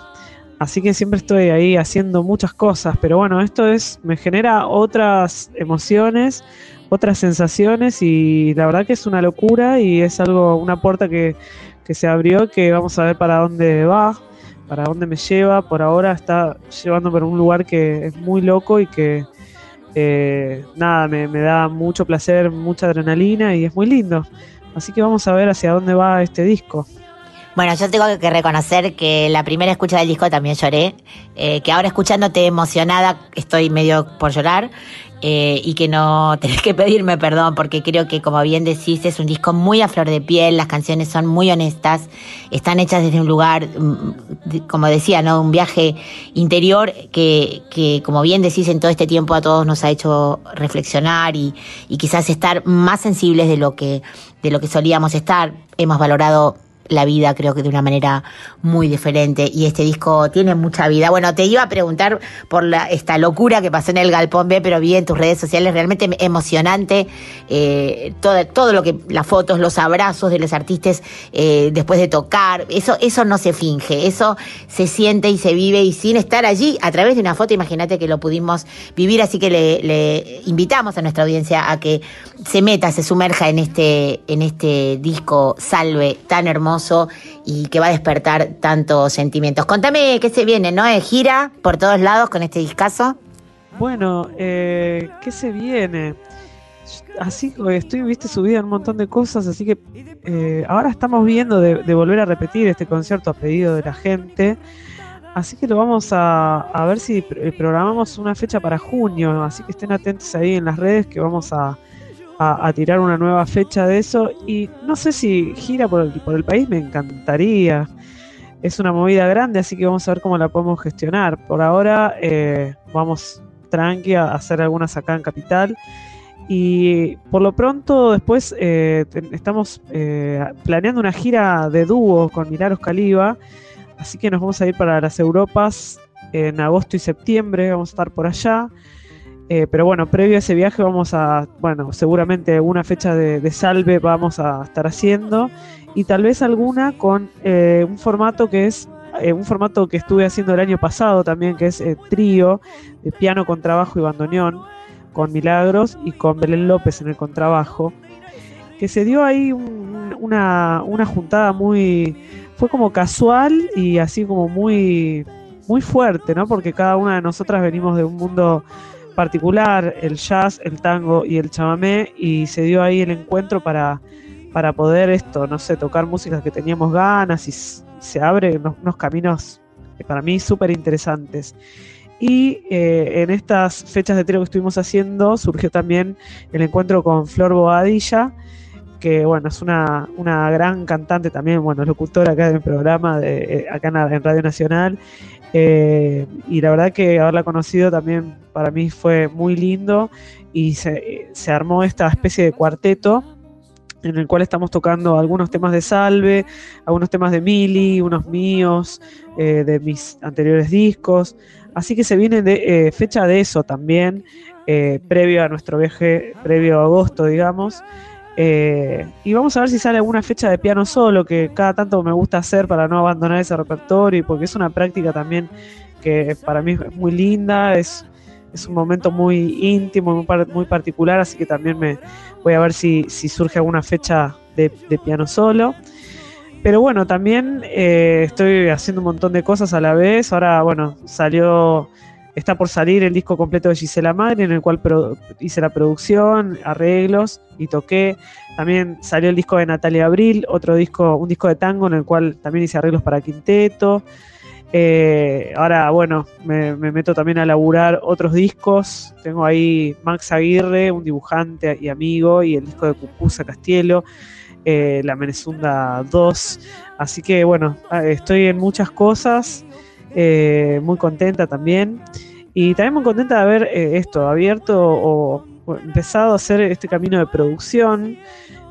I: Así que siempre estoy ahí haciendo muchas cosas, pero bueno, esto es, me genera otras emociones, otras sensaciones y la verdad que es una locura y es algo, una puerta que, que se abrió que vamos a ver para dónde va, para dónde me lleva. Por ahora está llevando por un lugar que es muy loco y que eh, nada, me, me da mucho placer, mucha adrenalina y es muy lindo. Así que vamos a ver hacia dónde va este disco.
C: Bueno, yo tengo que reconocer que la primera escucha del disco también lloré, eh, que ahora escuchándote emocionada estoy medio por llorar eh, y que no *laughs* tenés que pedirme perdón porque creo que como bien decís es un disco muy a flor de piel, las canciones son muy honestas, están hechas desde un lugar, mm, como decía, ¿no? un viaje interior que, que como bien decís en todo este tiempo a todos nos ha hecho reflexionar y, y quizás estar más sensibles de lo que, de lo que solíamos estar. Hemos valorado la vida creo que de una manera muy diferente. Y este disco tiene mucha vida. Bueno, te iba a preguntar por esta locura que pasó en el Galpón B, pero vi en tus redes sociales realmente emocionante eh, todo, todo lo que, las fotos, los abrazos de los artistas eh, después de tocar, eso, eso no se finge, eso se siente y se vive y sin estar allí a través de una foto, imagínate que lo pudimos vivir, así que le, le invitamos a nuestra audiencia a que se meta, se sumerja en este, en este disco Salve tan hermoso y que va a despertar tantos sentimientos. Contame qué se viene, ¿no? Eh, gira por todos lados con este discazo.
I: Bueno, eh, ¿qué se viene? Así estoy, viste, subida en un montón de cosas, así que eh, ahora estamos viendo de, volver a repetir este concierto a pedido de la gente. Así que lo vamos a, ver si eh, programamos una fecha para junio, así que estén atentos ahí en las redes que vamos a, a- tirar una nueva fecha de eso. Y no sé si gira por el, por el país, me encantaría. Es una movida grande, así que vamos a ver cómo la podemos gestionar. Por ahora eh, vamos tranqui a hacer algunas acá en Capital. Y por lo pronto después eh, estamos eh, planeando una gira de dúo con Milagros Caliba. Así que nos vamos a ir para las Europas en agosto y septiembre, vamos a estar por allá. Eh, pero bueno, previo a ese viaje vamos a, bueno, seguramente una fecha de, salve vamos a estar haciendo y tal vez alguna con eh, un formato que es eh, un formato que estuve haciendo el año pasado también, que es trío, de piano con trabajo y bandoneón. con Milagros y con Belén López en el contrabajo, que se dio ahí un- una, una juntada muy, fue como casual y así como muy, muy fuerte, ¿no? Porque cada una de nosotras venimos de un mundo particular, el jazz, el tango y el chamamé, y se dio ahí el encuentro para, para poder esto, no sé, tocar músicas que teníamos ganas y se abren unos, caminos eh, para mí súper interesantes. Y eh, en estas fechas de trío que estuvimos haciendo surgió también el encuentro con Flor Boadilla, que bueno, es una, una gran cantante también, bueno, locutora acá del programa, de, eh, acá en, en Radio Nacional. Eh, y la verdad que haberla conocido también para mí fue muy lindo y se, se armó esta especie de cuarteto en el cual estamos tocando algunos temas de Salve, algunos temas de Mili, unos míos, eh, de mis anteriores discos. Así que se viene de, eh, fecha de eso también, previo a nuestro viaje, previo a agosto, digamos. Eh, y vamos a ver si sale alguna fecha de piano solo, que cada tanto me gusta hacer para no abandonar ese repertorio, y porque es una práctica también que para mí es muy linda, es, es un momento muy íntimo, muy, muy particular, así que también me voy a ver si, si surge alguna fecha de, de piano solo. Pero bueno, también eh, estoy haciendo un montón de cosas a la vez. Ahora, bueno, salió, está por salir el disco completo de Gisela Madre, en el cual hice la producción, arreglos y toqué. También salió el disco de Natalia Abril, otro disco, un disco de tango en el cual también hice arreglos para quinteto. Eh, ahora, bueno, me, me meto también a laburar otros discos. Tengo ahí Max Aguirre, un dibujante y amigo, y el disco de Cucuza Castielo, eh, La Menezunda 2. Así que, bueno, ah, estoy en muchas cosas, eh, muy contenta también. Y también muy contenta de haber eh, esto, abierto o, empezado a hacer este camino de producción,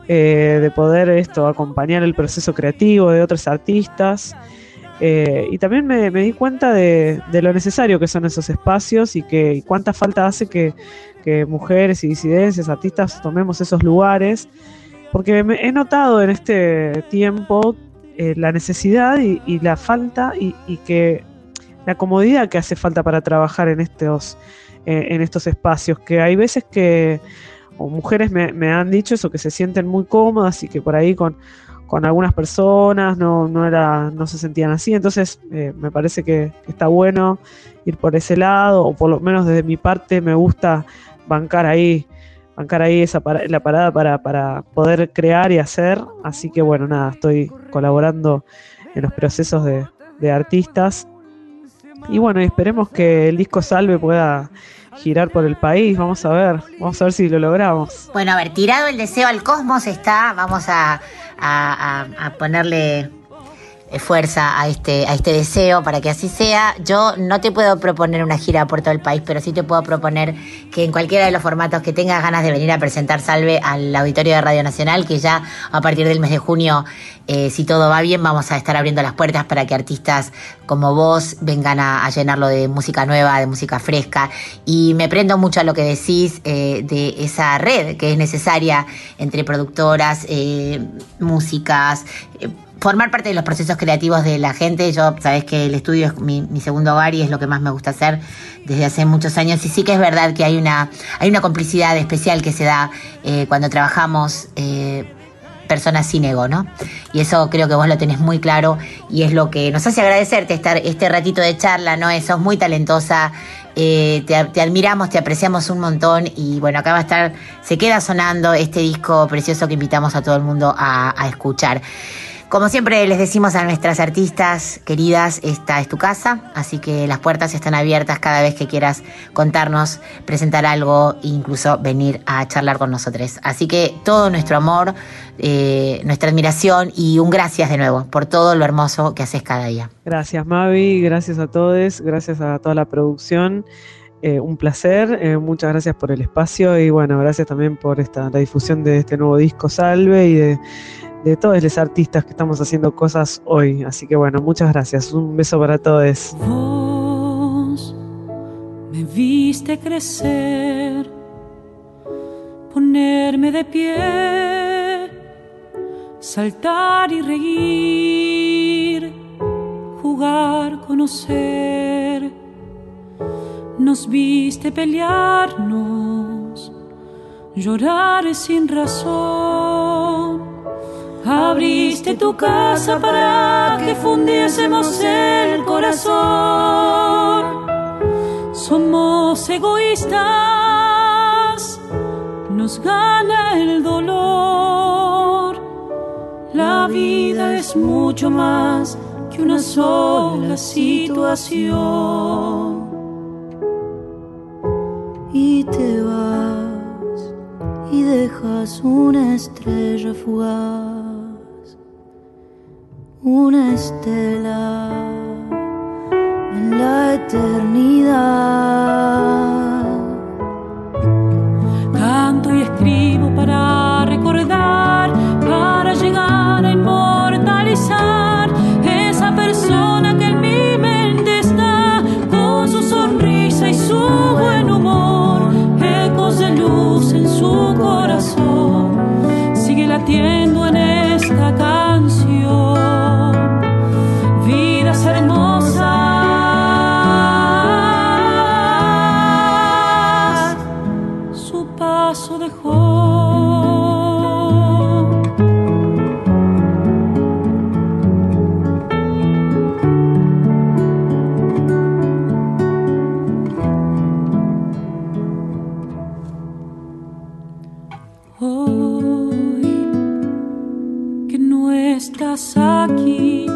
I: eh, de poder esto, acompañar el proceso creativo de otros artistas. Y también me, di cuenta de, lo necesario que son esos espacios y que y cuánta falta hace que, mujeres y disidencias, artistas, tomemos esos lugares. Porque me- he notado en este tiempo la necesidad y, la falta y que la comodidad que hace falta para trabajar en estos, eh, en estos espacios. Que hay veces que, o mujeres me, han dicho eso, que se sienten muy cómodas y que por ahí con, con algunas personas no, no, era, no se sentían así. Entonces eh, me parece que, que está bueno ir por ese lado, o por lo menos desde mi parte me gusta bancar ahí, bancar ahí esa para- la parada para, para poder crear y hacer. Así que bueno, nada, estoy colaborando en los procesos de, de artistas. Y bueno, esperemos que el disco Salve pueda girar por el país. Vamos a ver, vamos a ver si lo logramos.
C: Bueno, a ver, tirado el deseo al cosmos está, vamos a, a- a- ponerle fuerza a este, a este deseo para que así sea. Yo no te puedo proponer una gira por todo el país, pero sí te puedo proponer que en cualquiera de los formatos que tengas ganas de venir a presentar Salve al auditorio de Radio Nacional, que ya a partir del mes de junio, eh, si todo va bien, vamos a estar abriendo las puertas para que artistas como vos vengan a, llenarlo de música nueva, de música fresca. Y me prendo mucho a lo que decís eh, de esa red que es necesaria entre productoras, eh, músicas, eh, formar parte de los procesos creativos de la gente. Yo, sabes que el estudio es mi, segundo hogar y es lo que más me gusta hacer desde hace muchos años. Y sí que es verdad que hay una, hay una complicidad especial que se da eh, cuando trabajamos. eh, personas sin ego, ¿no? Y eso creo que vos lo tenés muy claro y es lo que nos hace agradecerte estar este ratito de charla, ¿no? Sos muy talentosa, eh, te, admiramos, te apreciamos un montón y bueno, acá va a estar, se queda sonando este disco precioso que invitamos a todo el mundo a escuchar. Como siempre les decimos a nuestras artistas queridas, esta es tu casa, así que las puertas están abiertas cada vez que quieras contarnos, presentar algo incluso venir a charlar con nosotros. Así que todo nuestro amor, eh, nuestra admiración y un gracias de nuevo por todo lo hermoso que haces cada día.
I: Gracias Mavi, gracias a todos, gracias a toda la producción. Eh, un placer, eh, muchas gracias por el espacio y bueno, gracias también por esta, la difusión de este nuevo disco Salve y de, de todos los artistas que estamos haciendo cosas hoy. Así que bueno, muchas gracias. Un beso para todos.
J: Vos me viste crecer, ponerme de pie, saltar y reír, jugar, conocer. No
K: nos viste pelearnos, llorar sin razón. Abriste tu casa para que fundiésemos el corazón. Somos egoístas, nos gana el dolor. La vida es mucho más que una sola situación.
L: y te vas y dejas una estrella fugaz, una estela en la eternidad.
K: Hoy que no estás aquí,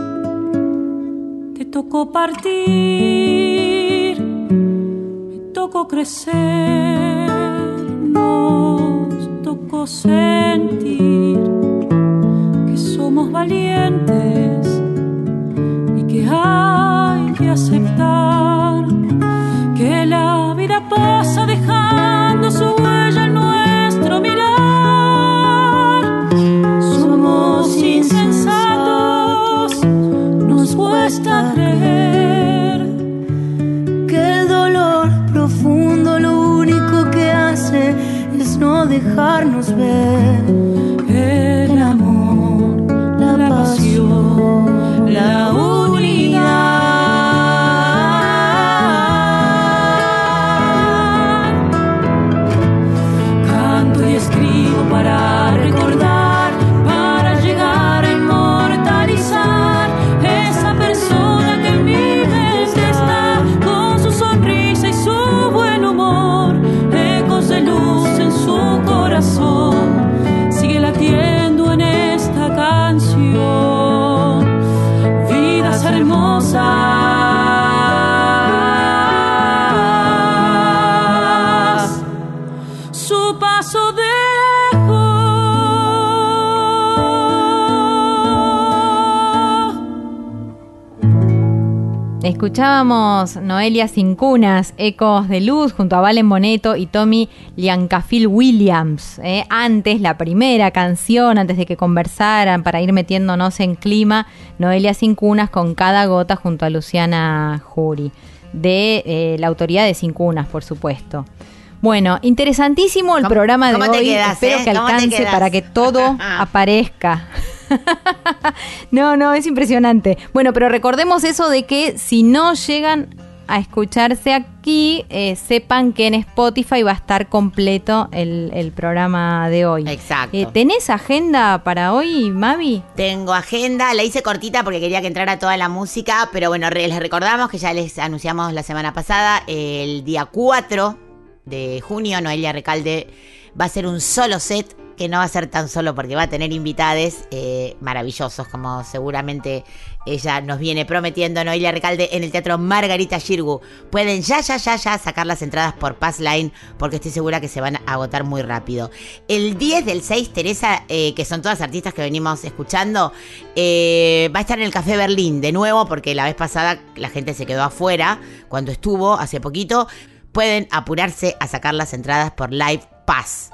K: te tocó partir, me tocó crecer, nos tocó sentir que somos valientes y que hay que aceptar
L: dejarnos ver
D: Escuchábamos Noelia Sin Cunas, Ecos de Luz, junto a Valen Boneto y Tommy Liancafil Williams. ¿eh? Antes, la primera canción, antes de que conversaran, para ir metiéndonos en clima, Noelia Sin Cunas con cada gota junto a Luciana Jury, de eh, la autoría de Sin Cunas, por supuesto. Bueno, interesantísimo el
C: ¿Cómo-
D: programa de hoy.
C: quedas,
D: Espero
C: eh?
D: que
C: ¿Cómo te
D: alcance para que todo *laughs* aparezca. *laughs* no, no, es impresionante. Bueno, pero recordemos eso de que si no llegan a escucharse aquí, eh, sepan que en Spotify va a estar completo el, el programa de hoy.
C: Exacto.
D: Eh, ¿Tenés agenda para hoy, Mavi?
C: Tengo agenda, la hice cortita porque quería que entrara toda la música, pero bueno, les recordamos que ya les anunciamos la semana pasada, el día 4 de junio, Noelia Recalde va a ser un solo set, que no va a ser tan solo porque va a tener invitades eh, maravillosos, como seguramente ella nos viene prometiendo, Noelia Recalde, en el Teatro Margarita Shirgu. Pueden ya, ya, ya, ya sacar las entradas por Passline, porque estoy segura que se van a agotar muy rápido. El 10 del 6, Teresa, eh, que son todas artistas que venimos escuchando, eh, va a estar en el Café Berlín de nuevo, porque la vez pasada la gente se quedó afuera cuando estuvo hace poquito. Pueden apurarse a sacar las entradas por Live Pass.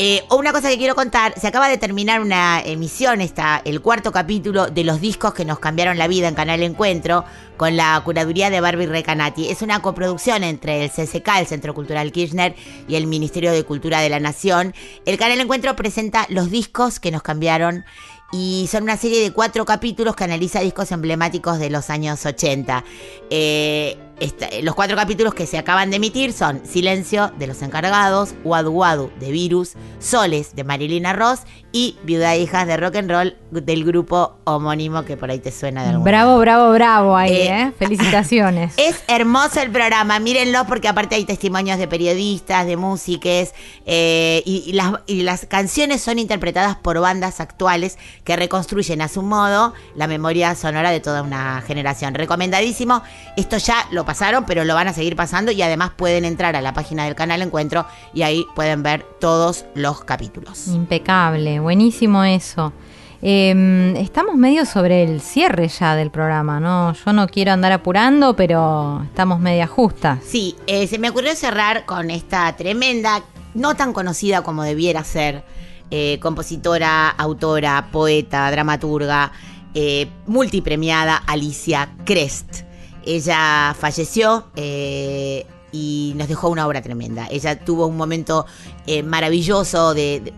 C: Eh, una cosa que quiero contar, se acaba de terminar una emisión, está el cuarto capítulo de los discos que nos cambiaron la vida en Canal Encuentro, con la curaduría de Barbie Recanati. Es una coproducción entre el CCK, el Centro Cultural Kirchner, y el Ministerio de Cultura de la Nación. El Canal Encuentro presenta los discos que nos cambiaron y son una serie de cuatro capítulos que analiza discos emblemáticos de los años 80. Eh, esta- los cuatro capítulos que se acaban de emitir son Silencio de los encargados, Wadu Wadu de Virus, Soles de Marilina Ross y Viuda e Hijas de Rock and Roll del grupo homónimo que por ahí te suena de algún
D: Bravo, bravo, bravo ahí,
C: Eh,
D: ¿eh? Felicitaciones. *laughs*
C: es hermoso el programa, mírenlo porque aparte hay testimonios de periodistas, de músiques eh, y, y las, y las canciones son interpretadas por bandas actuales que reconstruyen a su modo la memoria sonora de toda una generación. Recomendadísimo, esto ya lo pasaron pero lo van a seguir pasando y además pueden entrar a la página del canal Encuentro y ahí pueden ver todos los capítulos.
D: Impecable, buenísimo eso. Eh, estamos medio sobre el cierre ya del programa, ¿no? Yo no quiero andar apurando, pero estamos media justas.
C: Sí, eh, se me ocurrió cerrar con esta tremenda, no tan conocida como debiera ser, eh, compositora, autora, poeta, dramaturga, eh, multipremiada Alicia Crest. Ella falleció eh, y nos dejó una obra tremenda. Ella tuvo un momento eh, maravilloso de,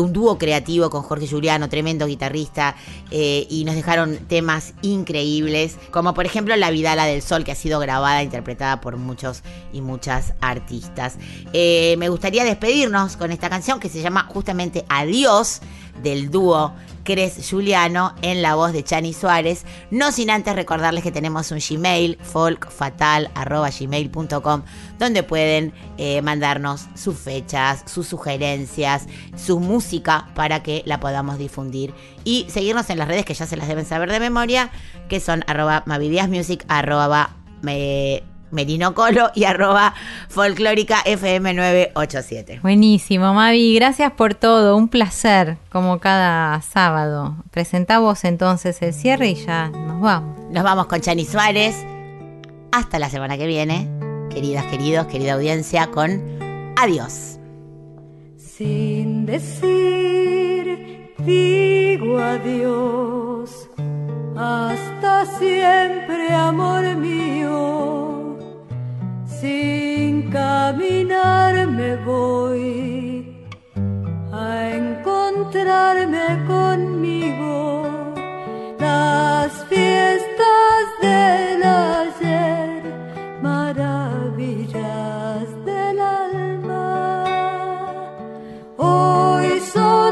C: un dúo creativo con Jorge Juliano, tremendo guitarrista, eh, y nos dejaron temas increíbles, como por ejemplo La Vidala del Sol, que ha sido grabada e interpretada por muchos y muchas artistas. Me gustaría despedirnos con esta canción que se llama justamente Adiós del dúo Cres Juliano en la voz de Chani Suárez. No sin antes recordarles que tenemos un Gmail, folkfatal.gmail.com, donde pueden eh, mandarnos sus fechas, sus sugerencias, su música para que la podamos difundir. Y seguirnos en las redes que ya se las deben saber de memoria, que son arroba mavidiasmusic, arroba me- Merino Colo y arroba folclórica FM 987.
D: Buenísimo, Mavi, gracias por todo, un placer, como cada sábado. Presentá vos entonces el cierre y ya nos vamos.
C: Nos vamos con Chani Suárez. Hasta la semana que viene, queridas, queridos, querida audiencia, con adiós.
H: Sin decir, digo adiós. Hasta siempre, amor mío. Sin caminar me voy a encontrarme conmigo. Las fiestas del ayer, maravillas del alma. Hoy son